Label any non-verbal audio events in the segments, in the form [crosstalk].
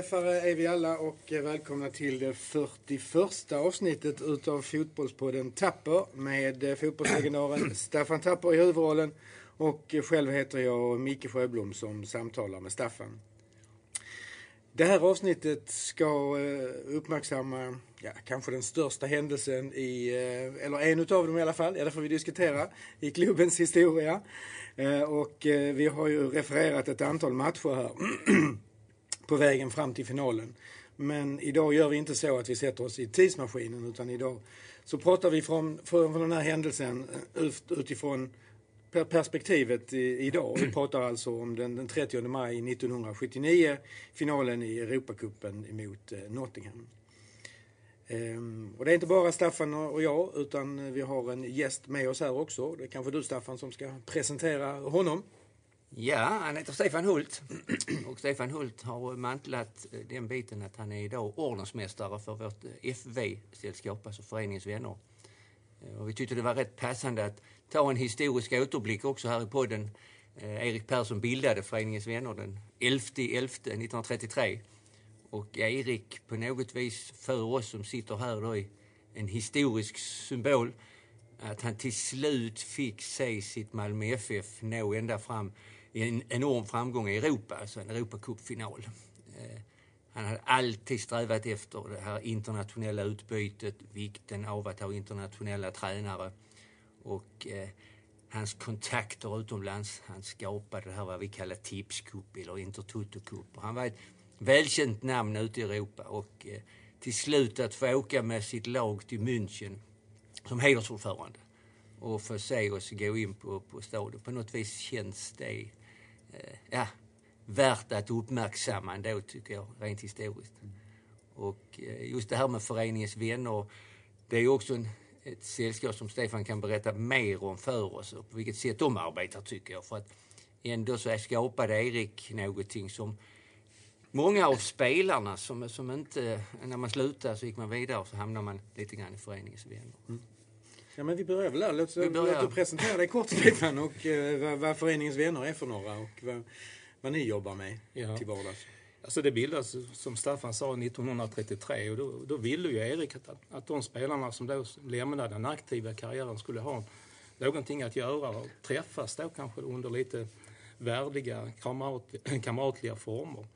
Träffare är vi alla och välkomna till det 41 avsnittet utav Fotbollspodden Tapper med fotbollslegendaren [clears throat] Staffan Tapper i huvudrollen och själv heter jag Micke Sjöblom som samtalar med Staffan. Det här avsnittet ska eh, uppmärksamma ja, kanske den största händelsen i, eh, eller en utav dem i alla fall, ja det får vi diskutera, i klubbens historia. Eh, och vi har ju refererat ett antal matcher här [clears throat] på vägen fram till finalen. Men idag gör vi inte så att vi sätter oss i tidsmaskinen utan idag så pratar vi från, från den här händelsen eh, utifrån perspektivet idag. Vi pratar alltså om den, den 30 maj 1979, finalen i Europacupen mot eh, Nottingham. Ehm, och det är inte bara Staffan och jag utan eh, vi har en gäst med oss här också. Det är kanske du Staffan som ska presentera honom. Ja, han heter Stefan Hult. Och Stefan Hult har mantlat eh, den biten att han är idag ordensmästare för vårt eh, FV-sällskap, alltså Föreningens Vänner. Eh, och vi tyckte det var rätt passande att ta en historisk återblick också här i podden. Erik Persson bildade Föreningens Vänner den 11.11.1933. Och Erik på något vis för oss som sitter här då i en historisk symbol. Att han till slut fick se sitt Malmö FF nå ända fram en enorm framgång i Europa, alltså en Europacupfinal. Eh, han hade alltid strävat efter det här internationella utbytet, vikten av att ha internationella tränare och eh, hans kontakter utomlands. Han skapade det här vad vi kallar tipscup eller Intertoto Cup. Han var ett välkänt namn ute i Europa och eh, till slut att få åka med sitt lag till München som hedersordförande och få se oss gå in på, på stadion. På något vis känns det Eh, ja, värt att uppmärksamma ändå, tycker jag, rent historiskt. Mm. Och eh, just det här med föreningens vänner, det är också en, ett sällskap som Stefan kan berätta mer om för oss och på vilket sätt de arbetar, tycker jag. För att ändå så skapade Erik någonting som många av spelarna som, som inte, när man slutade så gick man vidare och så hamnade man lite grann i föreningens vänner. Mm. Ja men vi börjar väl där. Låt, vi börjar. låt presentera dig kort Stefan och eh, vad, vad föreningens vänner är för några och vad, vad ni jobbar med ja. till vardags. Alltså det bildas, som Staffan sa, 1933 och då, då ville ju Erik att, att de spelarna som då lämnade den aktiva karriären skulle ha någonting att göra och träffas då kanske under lite värdiga, [clears throat] kamratliga former.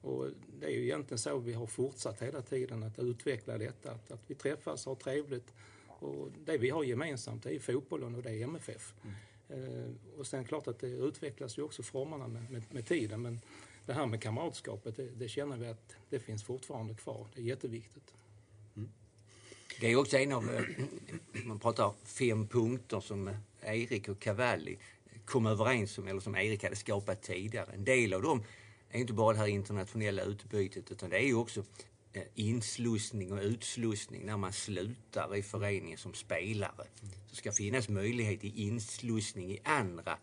Och det är ju egentligen så vi har fortsatt hela tiden att utveckla detta, att, att vi träffas, har trevligt och det vi har gemensamt det är fotbollen och det är MFF. Mm. Eh, och sen klart att det utvecklas ju också formerna med, med, med tiden. Men det här med kamratskapet, det, det, känner vi att det finns fortfarande kvar. Det är jätteviktigt. Mm. Det är också en av, eh, [clears throat] man pratar fem punkter som Erik och Cavalli kom överens om, eller som Erik hade skapat tidigare. En del av dem är inte bara det här internationella utbytet utan det är ju också inslussning och utslussning när man slutar i föreningen som spelare. Så ska finnas möjlighet till inslussning i andra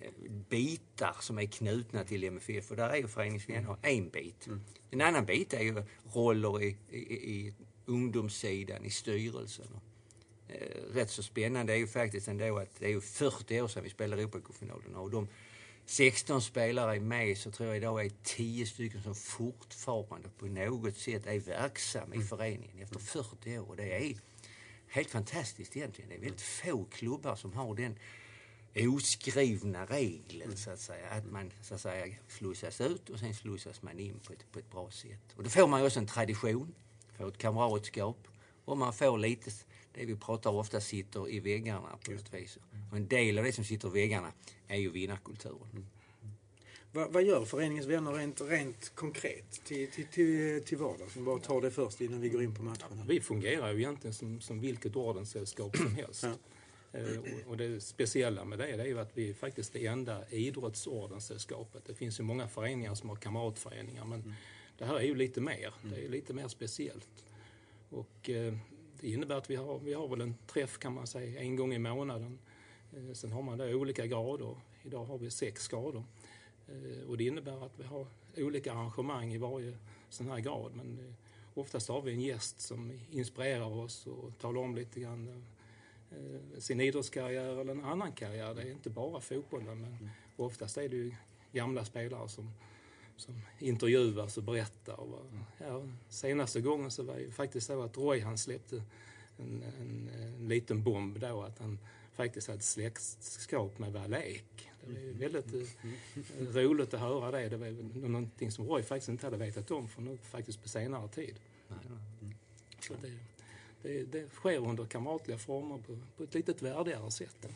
eh, bitar som är knutna till MFF och där är ju föreningsvänner en bit. Mm. En annan bit är ju roller i, i, i ungdomssidan, i styrelsen. Eh, rätt så spännande är ju faktiskt ändå att det är ju 40 år sedan vi spelade Europacupfinalen och de 16 spelare är med så tror jag idag är 10 stycken som fortfarande på något sätt är verksamma i mm. föreningen efter 40 år. Det är helt fantastiskt egentligen. Det är väldigt få klubbar som har den oskrivna regeln så att säga. Att man så att säga slussas ut och sen slussas man in på ett, på ett bra sätt. Och då får man ju också en tradition, får ett kamratskap och man får lite det vi pratar ofta sitter i väggarna på något vis. Och en del av det som sitter i väggarna är ju vinnarkulturen. Mm. Vad, vad, gör föreningens vänner rent, rent konkret till, till, till, till vardags? Vi bara tar det först innan vi går in på matcherna. Vi fungerar ju egentligen som, som vilket ordenssällskap som [clears throat] helst. Ja. Eh, och, och det speciella med det, det är ju att vi är faktiskt det enda idrottsordenssällskapet. Det finns ju många föreningar som har kamratföreningar men mm. det här är ju lite mer. Det är lite mer speciellt. Och eh, det innebär att vi har, vi har väl en träff kan man säga en gång i månaden. Eh, sen har man då olika grader. Idag har vi sex grader. Eh, och det innebär att vi har olika arrangemang i varje sån här grad. Men eh, oftast har vi en gäst som inspirerar oss och talar om lite grann sin idrottskarriär eller en annan karriär. Det är inte bara fotbollen men mm. oftast är det ju gamla spelare som, som intervjuas och berättar. Och, ja, senaste gången så var det faktiskt så att Roy han släppte en, en, en liten bomb då att han faktiskt hade släktskap med Valek. Det var väldigt eh, roligt att höra det. Det var någonting som Roy faktiskt inte hade vetat om för nu faktiskt på senare tid. Så det, det, det sker under kamratliga former på, på ett lite värdigare sätt.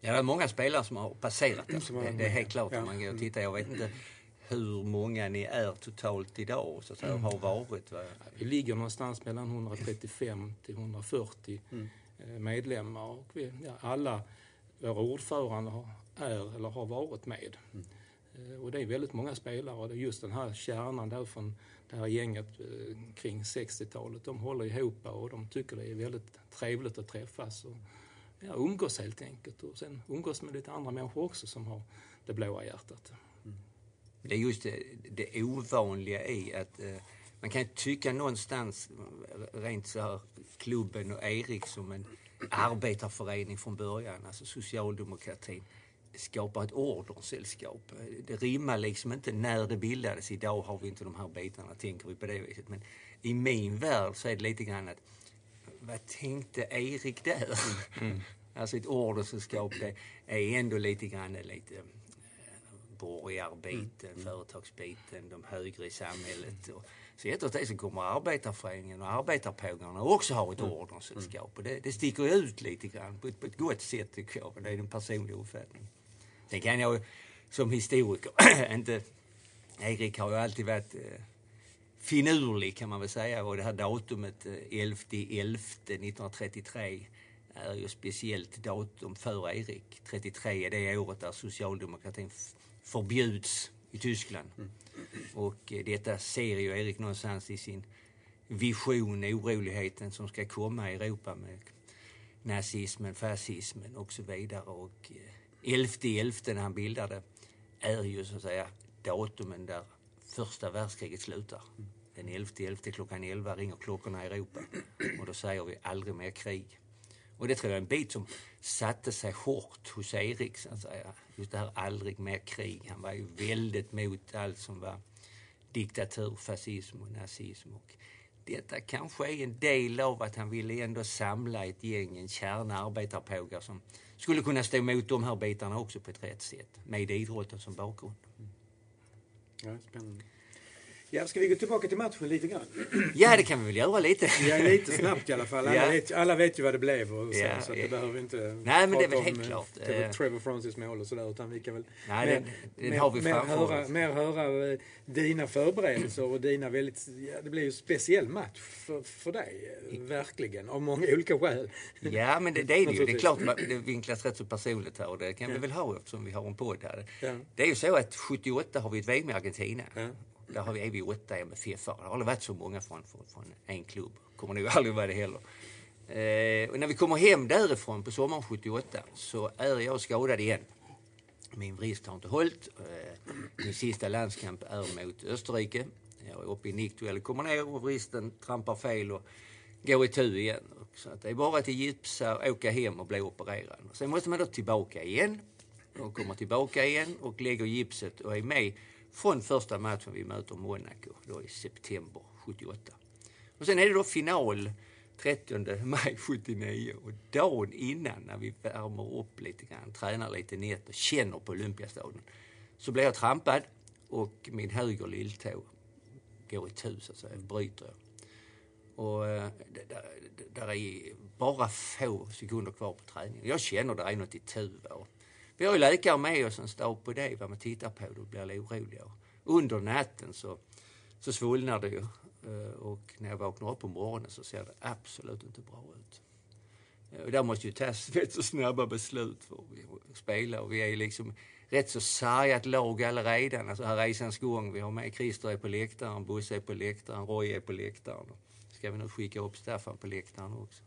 Ja, det är många spelare som har passerat det. Det, det är helt klart om man går och tittar. Jag vet inte hur många ni är totalt idag så att säga, har varit. Va? Vi ligger någonstans mellan 135 till 140 mm. medlemmar och vi, ja, alla våra ordförande har, är eller har varit med. Mm. Och det är väldigt många spelare och det är just den här kärnan där från det här gänget eh, kring 60-talet. De håller ihop och de tycker det är väldigt trevligt att träffas. Och, ja, umgås helt enkelt och sen umgås med lite andra människor också som har det blåa hjärtat. Mm. Det är just det, det ovanliga i att eh, man kan tycka någonstans, rent så här, klubben och Erik som en arbetarförening från början, alltså socialdemokratin skapar ett ordenssällskap. Det rimmar liksom inte när det bildades. Idag har vi inte de här bitarna, tänker vi på det viset. Men i min värld så är det lite grann att vad tänkte Erik där? Mm. [laughs] alltså ett ordenssällskap det är ändå lite grann lite eh, borgarbiten, mm. företagsbiten, de högre i samhället. Och, så efter det så kommer arbetarföreningen och arbetarpågarna också ha ett mm. ordenssällskap. Och det, det sticker ut lite grann på ett, på ett gott sätt tycker jag. Det är den personliga uppfattningen. Sen kan jag som historiker [clears throat] inte... Erik har ju alltid varit eh, finurlig kan man väl säga och det här datumet 11.11.1933 eh, är ju speciellt datum för Erik. 33 är det året där socialdemokratin förbjuds i Tyskland. Mm. Och eh, detta ser ju Erik någonstans i sin vision, oroligheten som ska komma i Europa med nazismen, fascismen och så vidare. Och 11.11 när han bildade är ju så att säga datumen där första världskriget slutar. Den 11.11 klockan 11 ringer klockorna i Europa och då säger vi aldrig mer krig. Och det tror jag är en bit som satte sig hårt hos Erik, så att säga. Just det här aldrig mer krig. Han var ju väldigt mot allt som var diktatur, fascism och nazism. Och detta kanske är en del av att han ville ändå samla ett gäng, en kärna arbetarpågar som skulle kunna stå emot de här bitarna också på ett rätt sätt med idrotten som bakgrund. Ja, spännande. Ja, ska vi gå tillbaka till matchen lite grann? [clears throat] Ja, det kan vi väl göra lite. Ja, lite snabbt i alla fall. Alla, ja. vet, alla vet ju vad det blev och så, ja, så det behöver vi inte Nej, men det är väl helt om, klart. Trevor, Trevor Francis mål och sådär, utan vi kan väl Nej, mer, den, den har vi mer, höra, mer höra eh, dina förberedelser och dina väldigt, ja, det blir ju en speciell match för, för dig, eh, verkligen, av många [laughs] olika skäl. Ja, men det, det är det ju. Det är klart det vinklas rätt så personligt här och det kan ja. vi väl ha eftersom vi har en podd här. Ja. Det är ju så att 78 har vi ett VM i Argentina. Där har vi, är vi åtta MFF. Det har aldrig varit så många från, från, från en klubb. Kommer nog [laughs] aldrig vara det heller. Eh, och när vi kommer hem därifrån på sommaren 78 så är jag skadad igen. Min vrist har inte hållit. Eh, min sista landskamp är mot Österrike. Jag är uppe i nickduell, kommer ner och vristen trampar fel och går i tu igen. Så att det är bara att gipsa, åka hem och bli opererad. Sen måste man då tillbaka igen och kommer tillbaka igen och lägger gipset och är med från första matchen vi möter Monaco då i september 78. Och sen är det då final 30 maj 79 och dagen innan när vi värmer upp lite grann, tränar lite nätt och känner på Olympiastadion så blir jag trampad och min höger lilltå går i tu så att säga, bryter jag. Och eh, där, där är bara få sekunder kvar på träningen. Jag känner det är något i tu. Vi har ju läkare med oss en stab på det, vad man tittar på, då blir det oroligare. Under natten så, så svullnar det ju eh, och när jag vaknar upp på morgonen så ser det absolut inte bra ut. Eh, och där måste ju tas [laughs] rätt så snabba beslut för att spela och vi är liksom rätt så sargat lag allaredan. Alltså här resans gång. Vi har med Christer är på läktaren, Bosse är på läktaren, Roy är på läktaren. Ska vi nu skicka upp Staffan på läktaren också.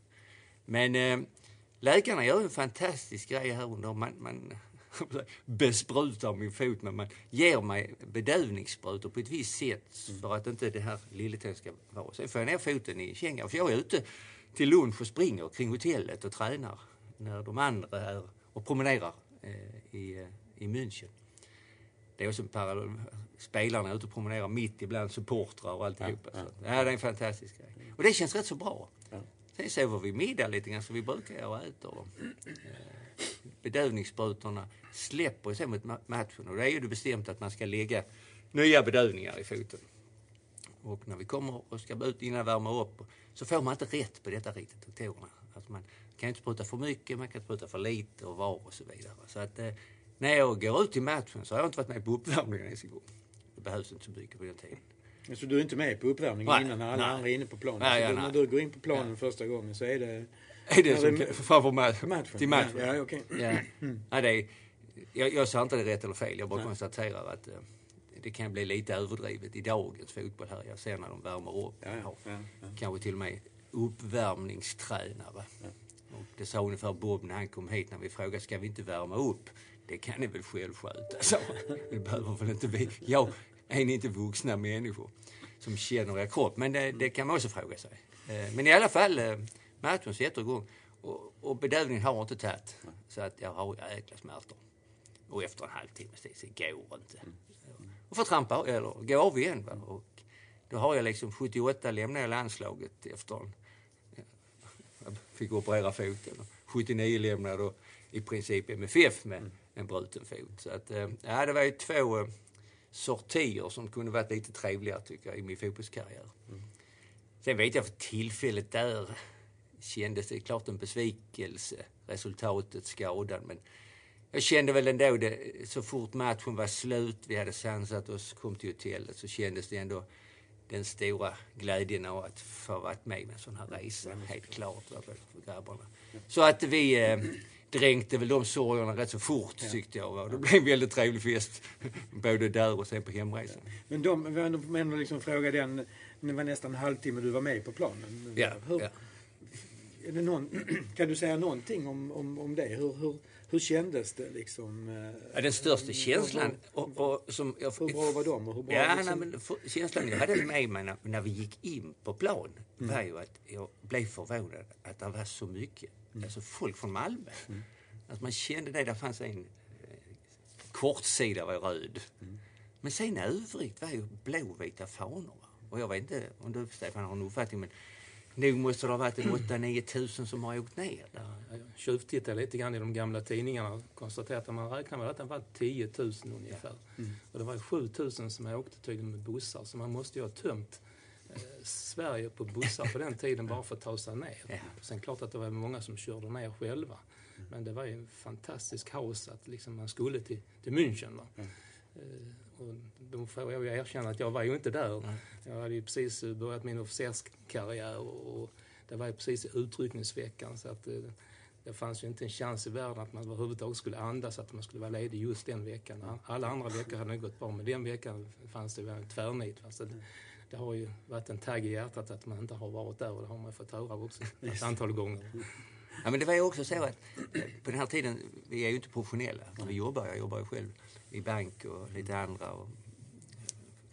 Men eh, läkarna gör en fantastisk grej här under. Man, man [laughs] besprutar min fot, men man ger mig bedövningssprutor på ett visst sätt för att inte det här lilletån ska vara. Sen får jag ner foten i kängan, för jag är ute till lunch och springer kring hotellet och tränar när de andra är och promenerar eh, i, eh, i München. det är också parallell. Spelarna är ute och promenerar mitt ibland supportrar och alltihopa. Ja, ja. ja, det är en fantastisk grej. Och det känns rätt så bra. Sen sover vi middag lite grann som vi brukar göra och äter. Och, eh, bedövningssprutorna släpper sen mot matchen och då är ju det bestämt att man ska lägga nya bedövningar i foten. Och när vi kommer och ska ut innan värma upp så får man inte rätt på detta riktigt, doktorerna. Alltså man kan inte spruta för mycket, man kan spruta för lite och var och så vidare. Så att eh, när jag går ut i matchen så har jag inte varit med på uppvärmningen ens en gång. Det behövs inte så mycket på den tiden. Så du är inte med på uppvärmningen nej, innan när alla nej. andra är inne på planen? Nej, ja, när du går in på planen ja. första gången så är det... [laughs] Är det som, det, framför matchen? matchen? Till matchen? Ja, ja, okay. ja. Mm. ja [clears throat] det är, jag, jag sa inte det rätt eller fel, jag bara nej. konstaterar att uh, det kan bli lite överdrivet i dagens fotboll här. Jag ser när de värmer upp. Ja, ja, ja, Kanske till och med uppvärmningstränare. Och det sa ungefär Bob när han kom hit när vi frågade, ska vi inte värma upp? Det kan ni väl själv sköta, så. [laughs] Det behöver väl inte vi. Ja, är ni inte vuxna människor som känner er kropp? Men det, det kan man också fråga sig. Eh, men i alla fall, eh, matchen sätter igång. Och, och bedövningen har inte tagit. Så att jag har jäkla smärtor. Och efter en halvtimme så går inte. Och får trampa, eller gå av igen. Va? Och då har jag liksom 78 lämnade jag landslaget efter en, jag fick operera foten. 79 lämnade då i princip MFF med en bruten fot. Så att, eh, ja, det var ju två sortier som kunde varit lite trevligare tycker jag i min fotbollskarriär. Mm. Sen vet jag för tillfället där kändes det klart en besvikelse, resultatet skadan. Men jag kände väl ändå det, så fort matchen var slut, vi hade sansat oss, kom till hotellet, så kändes det ändå den stora glädjen av att få varit med med en sån här resa. Helt klart för grabbarna. Så att vi eh, dränkte väl de sorgerna rätt så fort ja. tyckte jag. Och det blev en väldigt trevlig fest. [laughs] Både där och sen på hemresan. Men de, men liksom fråga den, det var nästan en halvtimme du var med på planen. Ja. Hur, ja. Någon, [clears throat] kan du säga någonting om, om, om det? Hur, hur, hur kändes det liksom? Ja, den största känslan... Och, och, som jag, hur bra var de? Och hur bra ja, liksom? nej, men för, känslan jag hade med mig när, när vi gick in på plan mm. var ju att jag blev förvånad att det var så mycket. Mm. Alltså folk från Malmö. Mm. Alltså man kände det, där fanns en eh, kortsida var röd. Mm. Men sen övrigt var ju blåvita fanor. Och jag vet inte om du Stefan har en uppfattning men nog måste det ha varit en 8-9 tusen som har åkt ner där. Ja, jag tjuvtittade lite grann i de gamla tidningarna och konstaterade att man räknar med att det var 10 000 ungefär. Ja. Mm. Och det var 7 000 som åkte tydligen med bussar så man måste ju ha tömt Sverige på bussar på den tiden bara för att ta sig ner. Ja. Sen klart att det var många som körde ner själva. Men det var ju en fantastisk kaos att liksom man skulle till, till München. Mm. och då får jag erkänna att jag var ju inte där. Mm. Jag hade ju precis börjat min officerskarriär och, det var ju precis i utryckningsveckan så att det, eh, det fanns ju inte en chans i världen att man överhuvudtaget skulle andas att man skulle vara ledig just den veckan. Alla andra veckor hade det gått bra men den veckan fanns det en tvärnit. Så det, har ju varit en tagg i hjärtat att man inte har varit där och det har man fått höra också ett antal gånger. Ja, men det var ju också så att eh, på den här tiden, vi är ju inte professionella när vi jobbar. Jag jobbar ju själv i bank och lite andra och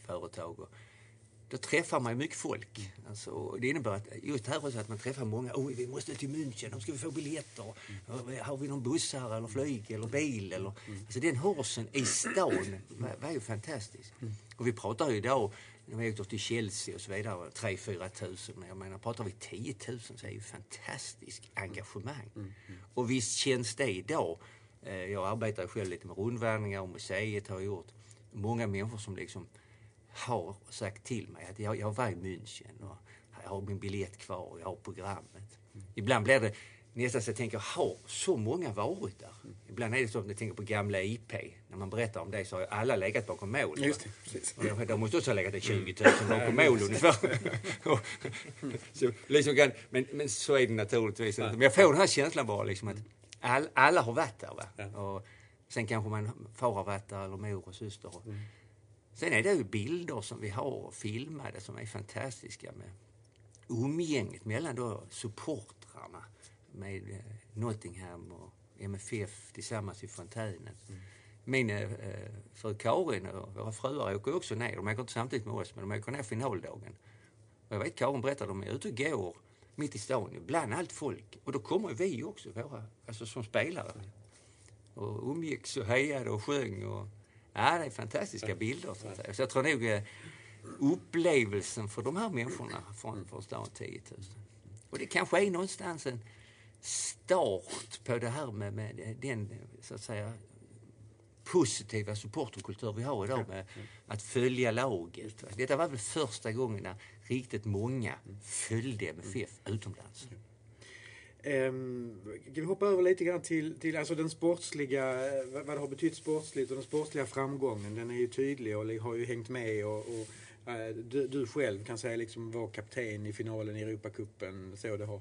företag. Och då träffar man ju mycket folk. Alltså, det innebär att just här också att man träffar många. Oj, vi måste till München, då ska vi få biljetter. Har vi någon bussar eller flyg eller bil? Eller, alltså den horsen i stan var, var ju fantastisk. Och vi pratar ju idag vi åkte till Chelsea och så vidare, 3-4 tusen. Jag menar, pratar vi 10 000 så är det ju fantastiskt engagemang. Mm, mm. Och visst känns det idag. Eh, jag arbetar själv lite med rundvandringar och museet har gjort. Många människor som liksom har sagt till mig att jag, jag var i München och jag har min biljett kvar och jag har programmet. Mm. Ibland blir det nästan så jag tänker, har så många varit där? Mm. Ibland är det så att jag tänker på gamla IP. När man berättar om det så har alla legat bakom mål. Just det, precis. Och de måste också ha legat 20 000 bakom mål ungefär. [laughs] så, liksom kan, men, men så är det naturligtvis inte. Men jag får den här känslan bara liksom att all, alla har varit där. Va? Ja. Och sen kanske man far har varit där eller mor och syster. Mm. Sen är det ju bilder som vi har filmade som är fantastiska med umgänget mellan då supportrarna med eh, Nottingham och MFF tillsammans i fontänen. Mm. Min eh, fru Karin och våra fruar åker också ner. De åker inte samtidigt med oss, men de åker ner finaldagen. Och jag vet Karin berättade, de är ute och går mitt i stan bland allt folk. Och då kommer vi också, våra, alltså som spelare. Och umgicks och hejade och sjöng. Och, Ja, det är fantastiska bilder. Så, så jag tror nog eh, upplevelsen för de här människorna från, från stan 10 000. Och det kanske är någonstans en start på det här med, med den, så att säga, positiva supporterkultur vi har idag med att följa laget. Detta var väl första gången när riktigt många följde MFF utomlands. Um, kan vi hoppa över lite grann till, till alltså den sportsliga, vad det har betytt sportsligt och den sportsliga framgången. Den är ju tydlig och har ju hängt med och, och uh, du, du, själv kan säga liksom var kapten i finalen i Europacupen. Så det har,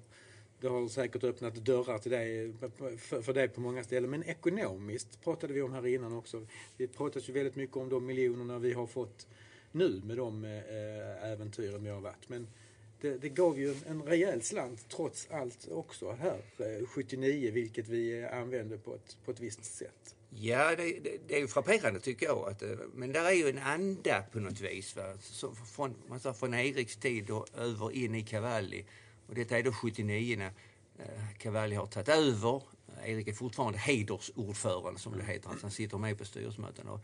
det har säkert öppnat dörrar till dig, för, för dig på många ställen. Men ekonomiskt pratade vi om här innan också. Det pratas ju väldigt mycket om de miljonerna vi har fått nu med de eh, äventyren vi har varit. Men det, det gav ju en, en rejäl slant trots allt också här eh, 79, vilket vi använde på ett, på ett visst sätt. Ja, det, det, det är ju frapperande tycker jag. Att, eh, men där är ju en anda på något vis. Va? Så från, man sa, från Eriks tid och över in i Cavalli. Och detta är då 79 när eh, Cavalli har tagit över. Erik är fortfarande hedersordförande som det heter. Alltså han sitter med på styrelsemöten. Och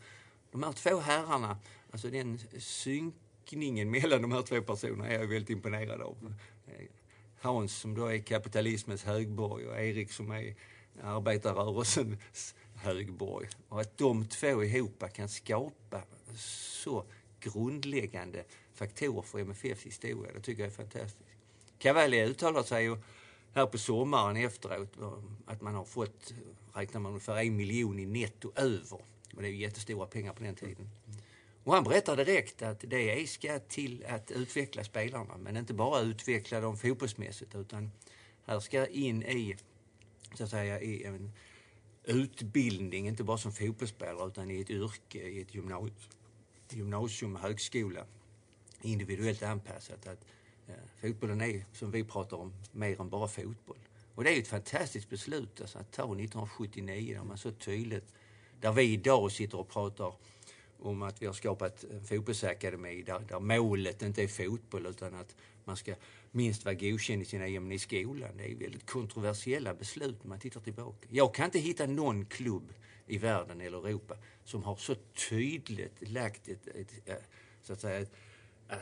de här två herrarna, alltså den synkningen mellan de här två personerna är jag väldigt imponerad av. Eh, Hans som då är kapitalismens högborg och Erik som är arbetarrörelsens högborg. Och att de två ihop kan skapa så grundläggande faktorer för MFFs historia, det tycker jag är fantastiskt. Cavalli uttalar sig ju här på sommaren efteråt att man har fått, räknar man ungefär en miljon i netto över. Och det är ju jättestora pengar på den tiden. Och han berättar direkt att det är ska till att utveckla spelarna, men inte bara utveckla dem fotbollsmässigt utan här ska in i, så att säga, i en utbildning, inte bara som fotbollsspelare utan i ett yrke, i ett gymnasium, gymnasium högskola, individuellt anpassat. Att fotbollen är, som vi pratar om, mer än bara fotboll. Och det är ett fantastiskt beslut alltså, att ta 1979 där man så tydligt, där vi idag sitter och pratar om att vi har skapat en fotbollsakademi där, där målet inte är fotboll utan att man ska minst vara godkänd i sina ämnen i skolan. Det är väldigt kontroversiella beslut när man tittar tillbaka. Jag kan inte hitta någon klubb i världen eller Europa som har så tydligt lagt ett, ett, ett eh, så att säga, ett, eh,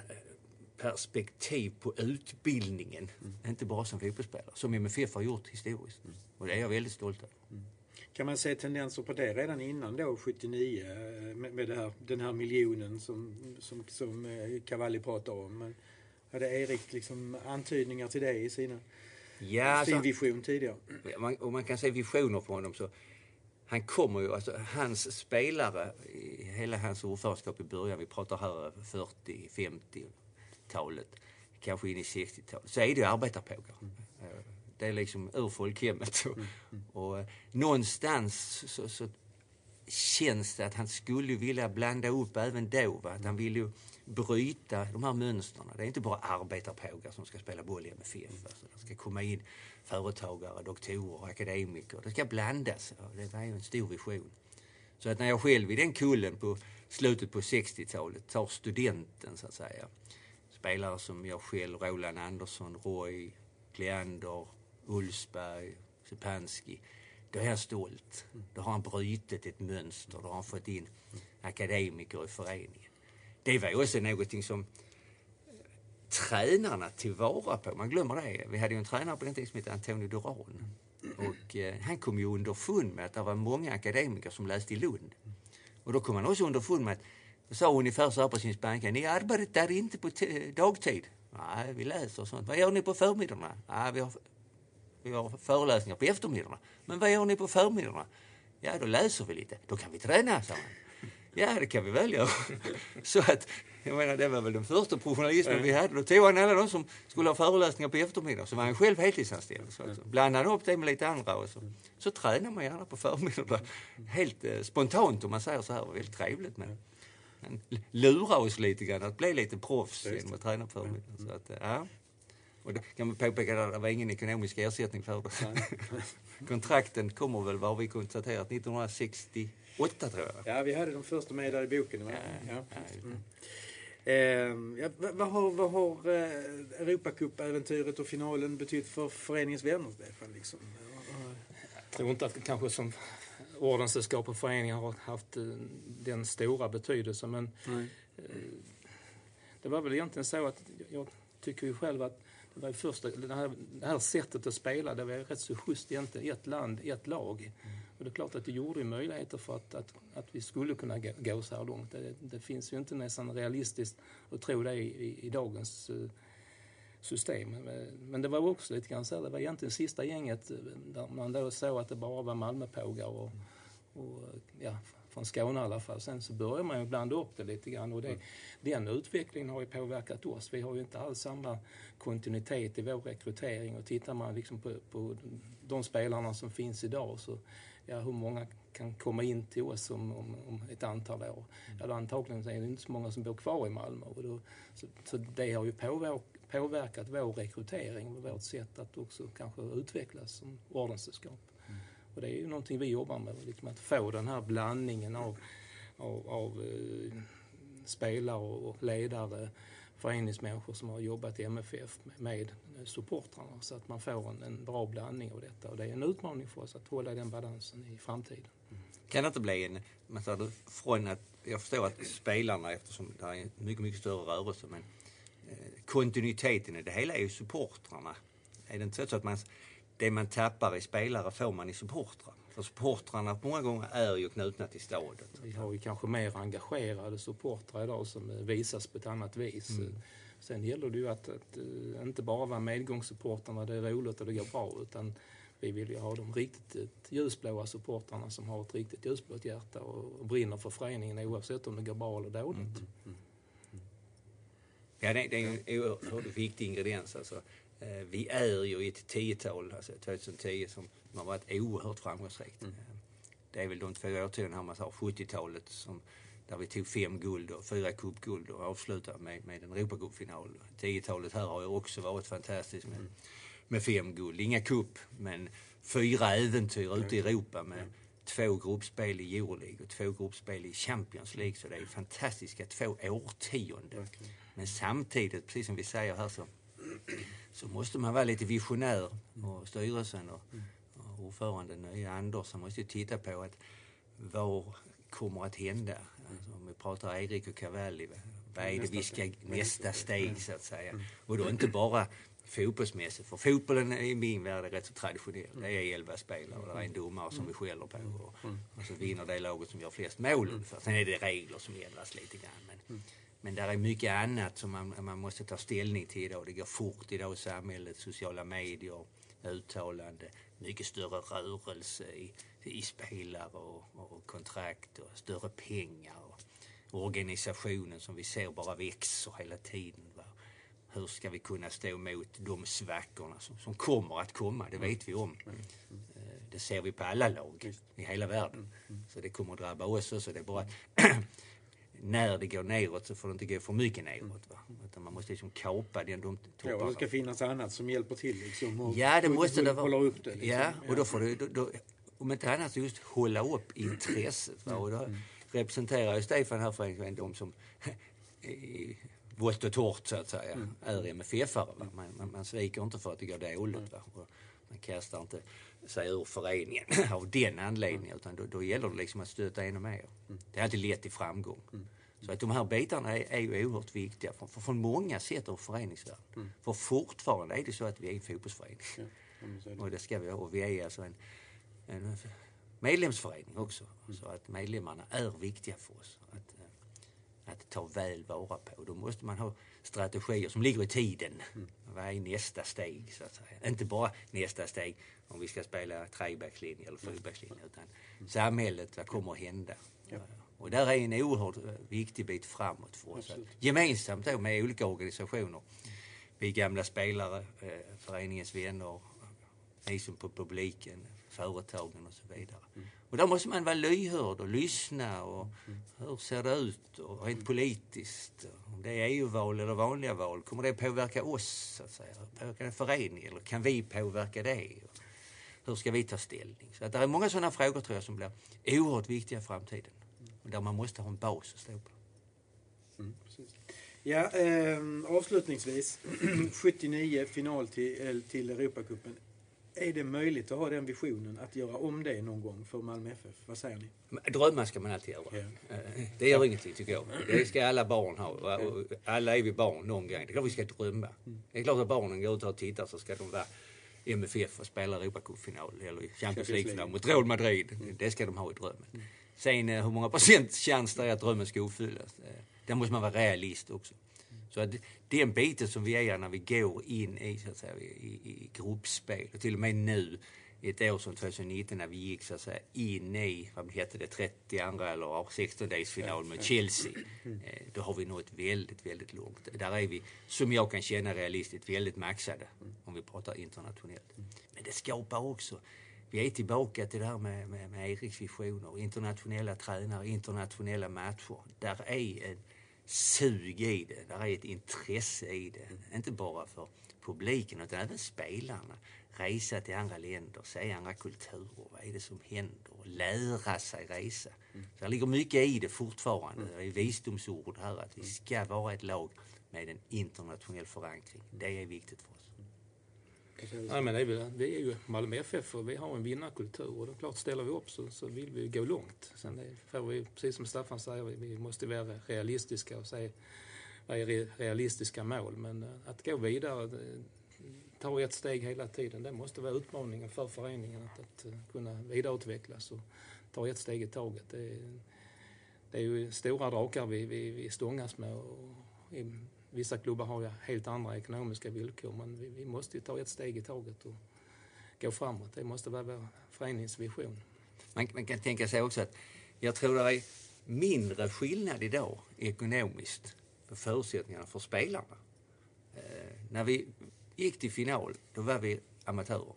perspektiv på utbildningen, mm. inte bara som fotbollsspelare, som MFF har gjort historiskt. Mm. Och det är jag väldigt stolt över. Mm. Kan man se tendenser på det redan innan då 79 eh, med, med här, den här miljonen som, som, som eh, Cavalli pratar om? Men hade Erik liksom antydningar till det i sina, ja, sin alltså, vision tidigare? Man, om man kan se visioner på honom så han kommer ju, alltså hans spelare, hela hans ordförandeskap i början, vi pratar här 40-50-talet, kanske in i 60-talet, så är det arbetarpågar. Mm. Det är liksom ur folkhemmet. Mm. Mm. [laughs] Och, och någonstans så, så, känns det att han skulle vilja blanda upp även då. Va? Att han vill ju bryta de här mönstren. Det är inte bara arbetarpågar som ska spela boll i MFF. Alltså, det ska komma in företagare, doktorer, akademiker. Det ska blandas. Det var ju en stor vision. Så att när jag själv i den kullen på slutet på 60-talet tar studenten så att säga. Spelare som jag själv, Roland Andersson, Roy, Kleander, Ulsberg, Sepanski. Då är jag stolt. Då har han brutit ett mönster. Då har han fått in akademiker i föreningen. Det var ju också någonting som tränarna tillvara på. Man glömmer det. Vi hade ju en tränare på den tiden som hette Antonio Duran. Och eh, han kom ju underfund med att det var många akademiker som läste i Lund. Och då kom han också underfund med att, sa ungefär så här på sin spanska, ni arbetar inte på dagtid. Nej, vi läser och sånt. Vad gör ni på förmiddagarna? Nej, vi har vi har föreläsningar på eftermiddagarna. Men vad gör ni på förmiddagarna? Ja, då läser vi lite. Då kan vi träna, sa han. Ja, det kan vi väl göra. [laughs] Så att, jag menar, det var väl den första professionalismen mm. vi hade. Då tog han alla de som skulle ha föreläsningar på eftermiddagen. Så var han själv heltidsanställd. Så alltså, blandade upp det med lite andra. Och så, så tränade man gärna på förmiddagen. Helt eh, spontant om man säger så här. Det var väldigt trevligt. Men, men lura oss lite grann att bli lite proffs genom att träna på förmiddagen. Så att, ja. Och då kan man påpeka att det var ingen ekonomisk ersättning för det. [laughs] Kontrakten kommer väl, vad vi konstaterat, 1968 tror jag. Ja, vi hade de första med där i boken. Ja, ja. Mm. Eh, ja, vad har, vad har eh, Europacup-äventyret och finalen betytt för föreningens vänner, Stefan? Liksom? Jag tror inte att det kanske som ordenssällskap och föreningar har haft eh, den stora betydelse. Men Nej. det var väl egentligen så att jag tycker ju själv att det, var första, det, här, det här sättet att spela, det var rätt så schysst egentligen. Ett land, ett lag. Och det är klart att det gjorde ju möjligheter för att, att, att vi skulle kunna gå, gå så här långt. Det, det finns ju inte nästan realistiskt att tro det i, i, i dagens eh, system. Men- det var också lite grann så det var egentligen sista gänget eh, där man då såg att det bara var Malmöpågar och, och ja, från Skåne i alla fall. Sen så börjar man ju blanda upp det lite grann och det, den utvecklingen har ju påverkat oss. Vi har ju inte alls samma kontinuitet i vår rekrytering och tittar man liksom på, på de spelarna som finns idag så ja, hur många kan komma in till oss om, om, om ett antal år? Ja, då antagligen är det inte så många som bor kvar i Malmö. Och då, så, så det har ju påverkat, påverkat vår rekrytering och vårt sätt att också kanske utvecklas som ordenssällskap. Och det är ju någonting vi jobbar med, liksom att få den här blandningen av, av, av eh, spelare och ledare, föreningsmänniskor som har jobbat i MFF med, supportrarna så att man får en, en bra blandning av detta. Och det är en utmaning för oss att hålla den balansen i framtiden. Kan det inte bli en, men så, från att, jag förstår att spelarna, eftersom det är en mycket, mycket större rörelse, men eh, kontinuiteten i det hela är ju supportrarna. Är det inte så att man, det man tappar i spelare får man i supportrar? För supportrarna många gånger är ju knutna till staden. Vi har ju kanske mer engagerade supportrar idag som eh, visas på ett annat vis. Mm. Sen gäller det ju att, att eh, inte bara vara medgångssupportrarna, det är roligt och det går bra, utan vi vill ju ha de riktigt ljusblåa supportrarna som har ett riktigt ljusblått hjärta och, brinner för föreningen oavsett om det går bra eller dåligt. Mm. Ja, det, det är en oerhört viktig ingrediens. Alltså. Eh, Vi är ju i ett tiotal, alltså 2010, som har varit oerhört framgångsrikt. Eh, Det är väl de två årtionden här man sa 70-talet som där vi tog fem guld och fyra cupguld och avslutade med, med en Europacupfinal. 10-talet här har ju också varit fantastiskt med, med fem guld. Inga cup, men fyra äventyr ute i Europa med två gruppspel i Euroleague och två gruppspel i Champions League. Så det är fantastiska två årtionden. Men samtidigt, precis som vi säger här, så, [clears throat] så måste man vara lite visionär. Och styrelsen och, och ordföranden nya Andersson måste ju titta på att vad kommer att hända? Alltså, om vi pratar Erik och Cavalli, vad är det vi ska, nästa steg så att säga? Och då inte bara fotbollsmässigt, för fotbollen i min värld är rätt så traditionell. Det är elva spelare och det är en domare som vi skäller på och, och så vinner det laget som gör flest mål ungefär. Sen är det regler som ändras lite grann. Men, men där är mycket annat som man, man måste ta ställning till idag. Det går fort idag i samhället, sociala medier, uttalande, mycket större rörelse i, i spelare och, och kontrakt och större pengar. Och organisationen som vi ser bara växer hela tiden. Va? Hur ska vi kunna stå emot de svackorna som, som kommer att komma? Det vet vi om. Eh, Det ser vi på alla lag i hela världen. Så det kommer att drabba oss också. Det är bara [clears throat] [clears throat] när det går neråt så får det inte gå för mycket neråt. Va? Utan man måste liksom kapa den de Ja, och topparna. det ska finnas annat som hjälper till liksom. Och Ja, det måste det vara. Hålla upp det. Liksom. Ja, och då får du, då, då, om inte annat så just hålla upp intresset. Va? Och då representerar ju Stefan här föreningen de som [laughs] vått och torrt så att säga är MFF-are. Man, man, man sviker inte för att det går dåligt. Va? Och man kastar inte sig ur föreningen [clears throat] av den anledningen utan då, då gäller det liksom att stötta ännu mer. Det är alltid lätt till framgång. Så att de här bitarna är, är ju oerhört viktiga för, för, från många sätt av föreningsvärlden. För fortfarande är det så att vi är en fotbollsförening. Ja, det. Och det ska vi ha. Och vi är alltså en, en medlemsförening också. Så att medlemmarna är viktiga för oss att, att ta väl vara på. Då måste man ha strategier som ligger i tiden. Vad är nästa steg så att säga? Inte bara nästa steg om vi ska spela trebackslinje eller fyrbackslinje utan samhället, vad kommer att hända? Och där är en oerhört viktig bit framåt för oss. Att gemensamt då med olika organisationer. Vi gamla spelare, eh, föreningens vänner, ni som på publiken, företagen och så vidare. Och där måste man vara lyhörd och lyssna och hur ser det ut och rent politiskt. Om det är EU-val eller vanliga val, kommer det påverka oss så att säga? Påverka en förening eller kan vi påverka det? Hur ska vi ta ställning? Så att det är många sådana frågor tror jag som blir oerhört viktiga i framtiden. Och där man måste ha en bas att stå på. Mm. Ja, eh, avslutningsvis. [clears throat] 79 final till, eh, till Europacupen. Är det möjligt att ha den visionen, att göra om det någon gång för Malmö FF? Vad säger ni? Drömmar ska man alltid göra. Ja. Eh, Det gör ingenting tycker jag. Det ska alla barn ha. Alla är vi barn någon gång. Det är klart vi ska drömma. Det är klart att barnen går ut och tittar så ska de vara MFF och spela Europacupfinal eller Champions League-final mot Real Madrid. Det ska de ha i drömmen. Sen eh, hur många procent chans det är att drömmen ska uppfyllas. eh, Där måste man vara realist också. Så att den biten som vi är när vi går in i, så att säga, i, i gruppspel och till och med nu ett år som 2019 när vi gick så att säga in i, vad hette det, 32 eller 16-delsfinal mot Chelsea. Eh, då har vi nått väldigt, väldigt långt. Där är vi, som jag kan känna realistiskt, väldigt maxade om vi pratar internationellt. Men det skapar också vi är tillbaka till det här med, med, med Eriks visioner, internationella tränare, internationella matcher. Där är en sug i det, där är ett intresse i det. Inte bara för publiken utan även spelarna. Resa till andra länder, se andra kulturer, vad är det som händer? Och lära sig resa. Så det ligger mycket i det fortfarande. Det är visdomsord här att vi ska vara ett lag med en internationell förankring. Det är viktigt för oss. Nej, men det är väl, vi är ju Malmö FF och vi har en vinnarkultur och det är klart ställer vi upp så, så vill vi gå långt. Sen är, får vi, precis som Staffan säger, vi, vi måste vara realistiska och säga vad är realistiska mål. Men eh, att gå vidare, ta ett steg hela tiden, det måste vara utmaningen för föreningen att, att eh, kunna vidareutvecklas och ta ett steg i taget. Det, är- det är ju stora drakar vi, vi, vi stångas med och i, vissa klubbar har ju helt andra ekonomiska villkor men vi, vi måste ju ta ett steg i taget och gå framåt. Det måste vara vår föreningsvision. Man, man kan tänka sig också att jag tror det är mindre skillnad idag ekonomiskt på förutsättningarna för spelarna. Eh, när vi gick till final, då var vi amatörer.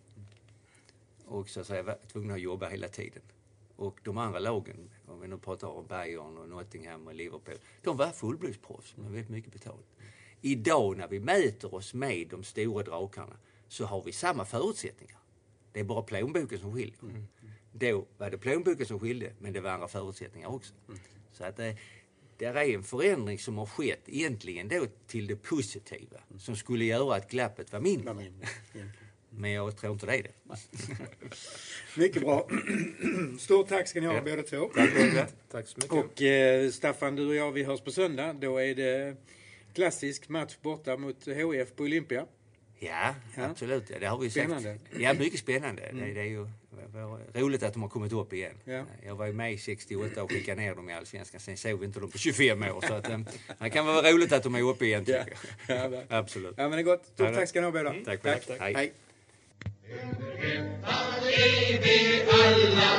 Och så att säga var tvungna att jobba hela tiden. Och de andra lagen, om vi nu pratar om Bayern och Nottingham och Liverpool, de var fullblodsproffs med väldigt mycket betalt. Idag när vi mäter oss med de stora drakarna så har vi samma förutsättningar. Det är bara plånboken som skiljer. Då var det plånboken som skilde, men det var andra förutsättningar också. Så att det, det är en förändring som har skett egentligen då till det positiva som skulle göra att glappet var mindre. Ni? Men jag tror inte det är det. [laughs] Mycket bra. [clears throat] Stort tack ska ni ha Ja. båda två. [clears throat] Tack så mycket. Och eh, Staffan, du och jag, vi hörs på söndag. Då är det klassisk match borta mot HIF på Olympia. Ja, Ja. absolut. Det har vi Spännande. Mm. sagt. Ja, mycket spännande. Det, det är ju roligt att de har kommit upp igen. Ja. Jag var ju med i 68 och skickade ner dem i Allsvenskan. Sen såg vi inte dem på 25 år. Så att, eh, det kan vara roligt att de är uppe igen, tycker jag. Ja. Absolut. Ja, men det är gott. Stort tack ska ni ha båda. Tack för det. Hej. Hej. Överhettad är vi alla,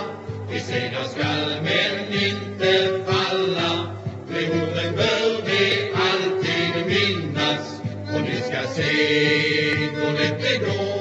vi segrar skall men inte falla. Legionen bör vi alltid minnas och ni ska se då det går.